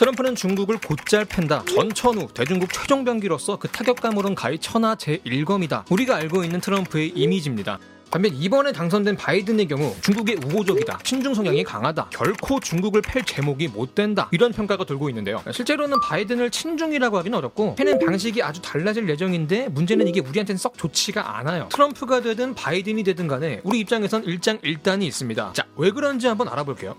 트럼프는 중국을 곧잘 팬다. 전천후 대중국 최종 병기로서 그 타격감으론 가히 천하 제1검이다. 우리가 알고 있는 트럼프의 이미지입니다. 반면 이번에 당선된 바이든의 경우 중국의 우호적이다, 친중 성향이 강하다, 결코 중국을 팰 제목이 못 된다 이런 평가가 돌고 있는데요. 실제로는 바이든을 친중이라고 하긴 어렵고 패는 방식이 아주 달라질 예정인데 문제는 이게 우리한테는 썩 좋지가 않아요. 트럼프가 되든 바이든이 되든 간에 우리 입장에선 일장일단이 있습니다. 자, 왜 그런지 한번 알아볼게요.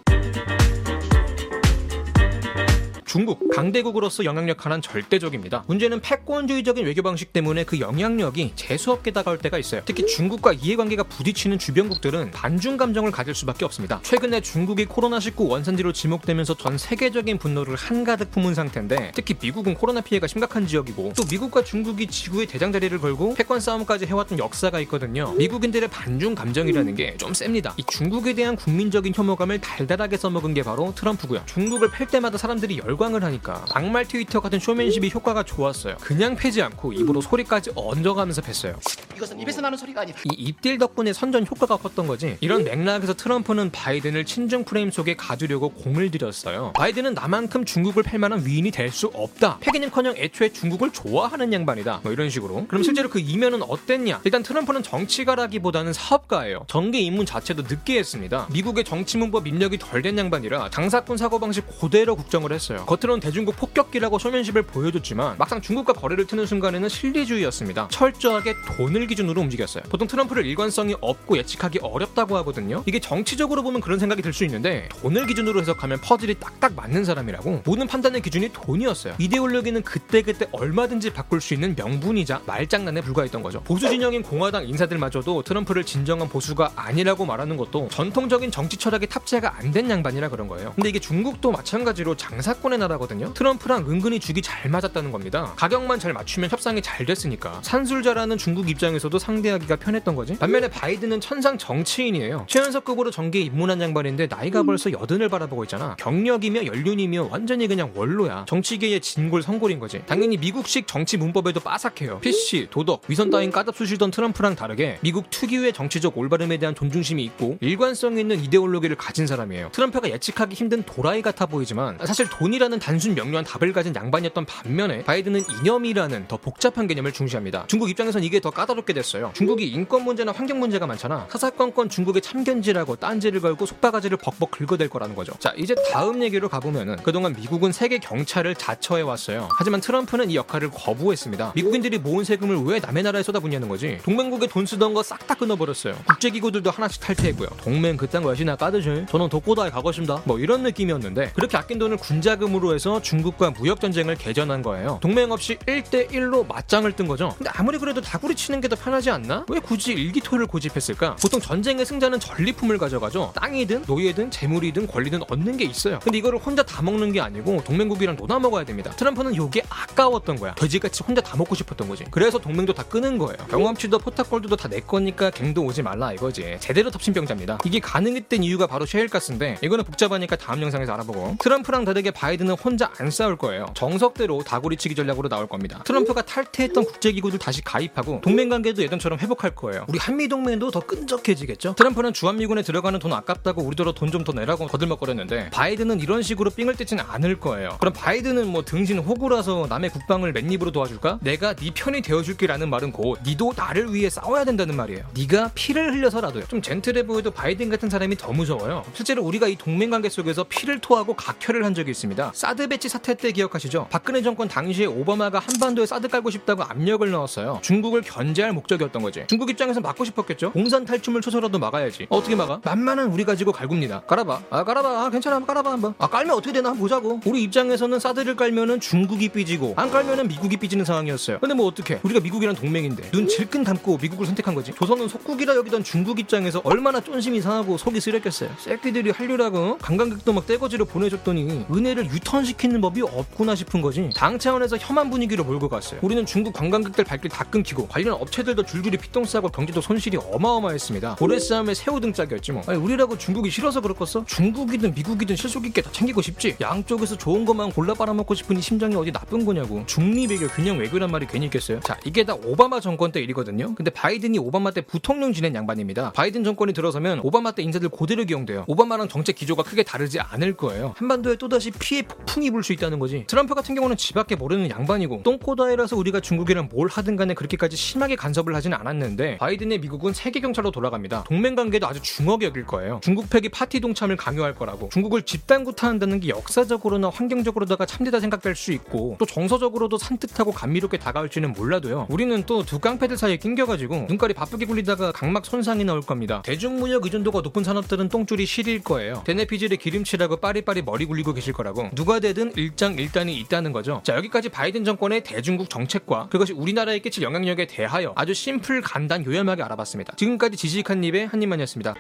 중국 강대국으로서 영향력 하나는 절대적입니다. 문제는 패권주의적인 외교 방식 때문에 그 영향력이 재수없게 다가올 때가 있어요. 특히 중국과 이해관계가 부딪히는 주변국들은 반중 감정을 가질 수밖에 없습니다. 최근에 중국이 코로나19 원산지로 지목되면서 전 세계적인 분노를 한가득 품은 상태인데 특히 미국은 코로나 피해가 심각한 지역이고 또 미국과 중국이 지구의 대장자리를 걸고 패권 싸움까지 해왔던 역사가 있거든요. 미국인들의 반중 감정이라는 게 좀 셉니다. 이 중국에 대한 국민적인 혐오감을 달달하게 써먹은 게 바로 트럼프고요. 중국을 팰 때마다 사람들이 열 열광을 하니까 막말 트위터 같은 쇼맨십이 효과가 좋았어요. 그냥 패지 않고 입으로 소리까지 얹어가면서 팼어요. 이것은 입에서 나는 소리가 아니다. 이 입딜 덕분에 선전 효과가 컸던 거지. 이런 맥락에서 트럼프는 바이든을 친중 프레임 속에 가두려고 공을 들였어요. 바이든은 나만큼 중국을 팰 만한 위인이 될 수 없다. 패기는커녕 애초에 중국을 좋아하는 양반이다. 뭐 이런 식으로. 그럼 실제로 그 이면은 어땠냐? 일단 트럼프는 정치가라기보다는 사업가예요. 정계 입문 자체도 늦게 했습니다. 미국의 정치 문법 입력이 덜 된 양반이라 장사꾼 사고방식 그대로 국정을 했어요. 겉으로는 대중국 폭격기라고 쇼맨십을 보여줬지만 막상 중국과 거래를 트는 순간에는 실리주의였습니다. 철저하게 돈을 기준으로 움직였어요. 보통 트럼프를 일관성이 없고 예측하기 어렵다고 하거든요. 이게 정치적으로 보면 그런 생각이 들 수 있는데 돈을 기준으로 해석하면 퍼즐이 딱딱 맞는 사람이라고 모든 판단의 기준이 돈이었어요. 이데올로기는 그때그때 얼마든지 바꿀 수 있는 명분이자 말장난에 불과했던 거죠. 보수 진영인 공화당 인사들마저도 트럼프를 진정한 보수가 아니라고 말하는 것도 전통적인 정치 철학이 탑재가 안 된 양반이라 그런 거예요. 근데 이게 중국도 마찬가지로 장사권의 나라거든요. 트럼프랑 은근히 죽이 잘 맞았다는 겁니다. 가격만 잘 맞추면 협상이 잘 됐으니까 산술자라는 중국 입장 에서도 상대하기가 편했던 거지. 반면에 바이든은 천상 정치인이에요. 최연석급으로 정계에 입문한 양반인데 나이가 벌써 여든을 바라보고 있잖아. 경력이며 연륜이며 완전히 그냥 원로야. 정치계의 진골 성골인 거지. 당연히 미국식 정치 문법에도 빠삭해요. PC, 도덕, 위선 따윈 까답수시던 트럼프랑 다르게 미국 특유의 정치적 올바름에 대한 존중심이 있고 일관성 있는 이데올로기를 가진 사람이에요. 트럼프가 예측하기 힘든 도라이 같아 보이지만 사실 돈이라는 이라는 단순 명료한 답을 가진 양반이었던 반면에 바이든은 이념이라는 더 복잡한 개념을 중시합니다. 중국 입장에선 이게 더 까다롭게 됐어요. 중국이 인권 문제나 환경 문제가 많잖아. 사사건건 중국에 참견질하고 딴지를 걸고 속바가지를 벅벅 긁어댈 거라는 거죠. 자, 이제 다음 얘기로 가보면은 그동안 미국은 세계 경찰을 자처해 왔어요. 하지만 트럼프는 이 역할을 거부했습니다. 미국인들이 모은 세금을 왜 남의 나라에 쏟아붓냐는 거지. 동맹국에 돈 쓰던 거 싹 다 끊어버렸어요. 국제기구들도 하나씩 탈퇴했고요. 동맹 그딴 거 엿이나 까드쇼. 저는 독고다이 가고 싶다. 뭐 이런 느낌이었는데 그렇게 아낀 돈을 군자금으로 해서 중국과 무역 전쟁을 개전한 거예요. 동맹 없이 1대 1로 맞짱을 뜬 거죠. 근데 아무리 그래도 다구리 치는 게더 편하지 않나? 왜 굳이 일기토를 고집했을까? 보통 전쟁의 승자는 전리품을 가져가죠. 땅이든 노예든 재물이든 권리든 얻는 게 있어요. 근데 이거를 혼자 다 먹는 게 아니고 동맹국이랑 노나 먹어야 됩니다. 트럼프는 이게 아까웠던 거야. 돼지같이 혼자 다 먹고 싶었던 거지. 그래서 동맹도 다 끊는 거예요. 경험치도 포탑골드도 다 내 거니까 갱도 오지 말라 이거지. 제대로 덮친병자입니다. 이게 가능했던 이유가 바로 셰일가스인데 이거는 복잡하니까 다음 영상에서 알아보고 트럼프랑 다르게 바이든은 혼자 안 싸울 거예요. 정석대로 다구리치기 전략으로 나올 겁니다. 트럼프가 탈퇴했던 국제기구들 다시 가입하고 동맹 관계도 예전처럼 회복할 거예요. 우리 한미 동맹도 더 끈적해지겠죠? 트럼프는 주한미군에 들어가는 돈 아깝다고 우리더러 돈 좀 더 내라고 거들먹거렸는데 바이든은 이런 식으로 삥을 뜯지는 않을 거예요. 그럼 바이든은 뭐 등신 호구라서 남의 국방을 맨입으로 도와줄까? 내가 네 편이 되어줄게라는 말은 곧 니도 나를 위해 싸워야 된다는 말이에요. 네가 피를 흘려서라도요. 좀 젠틀해 보여도 바이든 같은 사람이 더 무서워요. 실제로 우리가 이 동맹 관계 속에서 피를 토하고 각혈을 한 적이 있습니다. 사드 배치 사태 때 기억하시죠? 박근혜 정권 당시에 오바마가 한반도에 사드 깔고 싶다고 압력을 넣었어요. 중국을 견제할 목적이었던 거지. 중국 입장에서 막고 싶었겠죠? 공산 탈춤을 쳐서라도 막아야지. 어떻게 막아? 만만한 우리 가지고 갈굽니다. 깔아봐. 아 깔아봐. 아 괜찮아. 깔아봐 한번. 아 깔면 어떻게 되나 한번 보자고. 우리 입장에서는 사드를 깔면은 중국이 삐지고 안 깔면은 미국이 삐지는 상황이었어요. 근데 뭐 어떻게? 우리가 미국이랑 동맹인데 눈 질끈 감고 미국을 선택한 거지. 조선은 속국이라 여기던 중국 입장에서 얼마나 쫀심이 상하고 속이 쓰렸겠어요. 새끼들이 한류라고 관광객도 막 떼거지로 보내줬더니 은혜를 유턴 실천시키는 법이 없구나 싶은 거지 당 차원에서 혐한 분위기로 몰고 갔어요 우리는 중국 관광객들 발길 다 끊기고 관련 업체 업체들도 줄줄이 피똥 싸고 경제도 손실이 어마어마했습니다. 고래 싸움에 새우 등짝이었지 뭐. 아니, 우리라고 중국이 싫어서 그렇겠어? 중국이든 미국이든 실속 있게 다 챙기고 싶지. 양쪽에서 좋은 것만 골라 빨아먹고 싶은 이 심정이 어디 나쁜 거냐고. 중립 외교 균형 외교란 말이 괜히 있겠어요? 자, 이게 다 오바마 정권 때 일이거든요. 근데 바이든이 오바마 때 부통령 지낸 양반입니다. 바이든 정권이 들어서면 오바마 때 인사들 그대로 기용돼요. 오바마랑 정책 기조가 크게 다르지 않을 거예요. 한반도에 또다시 피해 폭풍이 불 수 있다는 거지. 트럼프 같은 경우는 지 밖에 모르는 양반이고 독고다이라서 우리가 중국이랑 뭘 하든 간에 그렇게까지 심하게 간 섭을 하진 않았는데 바이든의 미국은 세계 경찰로 돌아갑니다. 동맹 관계도 아주 중하게 여길 거예요. 중국 팩이 파티 동참을 강요할 거라고. 중국을 집단 구타한다는 게 역사적으로나 환경적으로다가 참되다 생각될 수 있고 또 정서적으로도 산뜻하고 감미롭게 다가올지는 몰라도요. 우리는 또 두 깡패들 사이에 낑겨가지고 눈깔이 바쁘게 굴리다가 각막 손상이 나올 겁니다. 대중무역 의존도가 높은 산업들은 똥줄이 시릴 거예요. 대내피질에 기름칠하고 빠리빠리 머리 굴리고 계실 거라고. 누가 되든 일장일단이 있다는 거죠. 자 여기까지 바이든 정권의 대중국 정책과 그것이 우리나라에 끼칠 영향력에 대하여 아주 심플 간단 요염하게 알아봤습니다. 지금까지 지식한 입의 한 입만이었습니다.